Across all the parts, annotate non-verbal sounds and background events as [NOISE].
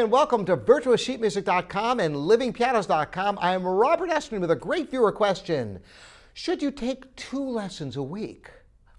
and welcome to virtualsheetmusic.com and livingpianos.com. I am Robert Estrin with a great viewer question. Should you take two lessons a week?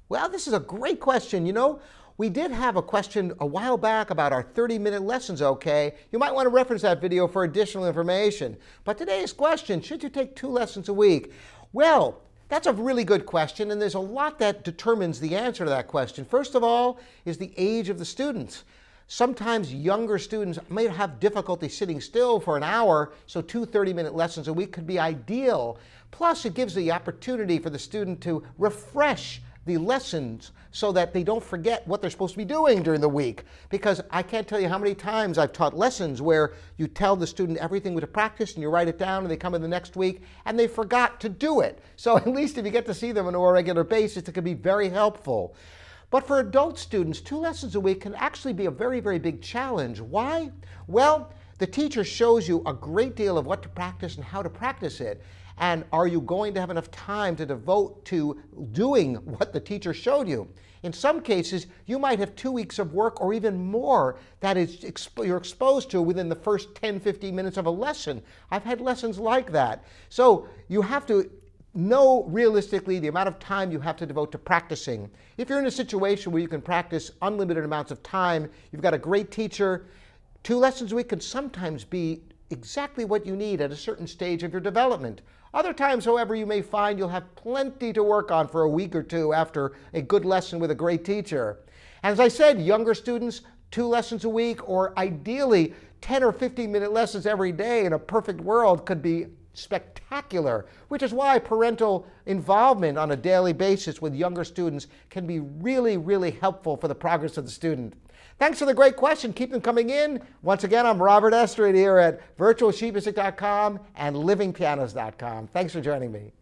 Well, this is a great question. You know, we did have a question a while back about our 30 minute lessons, okay? You might want to reference that video for additional information. But today's question should you take two lessons a week? Well, that's a really good question, and there's a lot that determines the answer to that question. First of all, is the age of the students. Sometimes younger students may have difficulty sitting still for an hour, so two 30 minute lessons a week could be ideal. Plus, it gives the opportunity for the student to refresh the lessons so that they don't forget what they're supposed to be doing during the week. Because I can't tell you how many times I've taught lessons where you tell the student everything to practice and you write it down and they come in the next week and they forgot to do it. So [LAUGHS] at least if you get to see them on a regular basis, it can be very helpful. But for adult students, two lessons a week can actually be a very, very big challenge. Why? Well, the teacher shows you a great deal of what to practice and how to practice it. And are you going to have enough time to devote to doing [LAUGHS] what the teacher showed you? In some cases, you might have two weeks of work or even more that is exp you're exposed to within the first 10, 15 minutes of a lesson. I've had lessons like that. So you have to know realistically the amount of time you have to devote to practicing. If you're in a situation where you can practice unlimited amounts of time, you've got a great teacher, two lessons a week can sometimes be exactly what you need at a certain stage of your development. Other times, however, you may find you'll have plenty to work on for a week or two after a good lesson with a great teacher. As I said, younger students, two lessons a week, or ideally 10 or 15 minute lessons every day in a perfect world could be spectacular, which is why parental involvement on a daily basis with younger students can be really, really helpful for the progress of the student. Thanks for the great question. Keep them coming in. Once again, I'm Robert Estrin here at virtualsheetmusic.com and livingpianos.com. Thanks for joining me.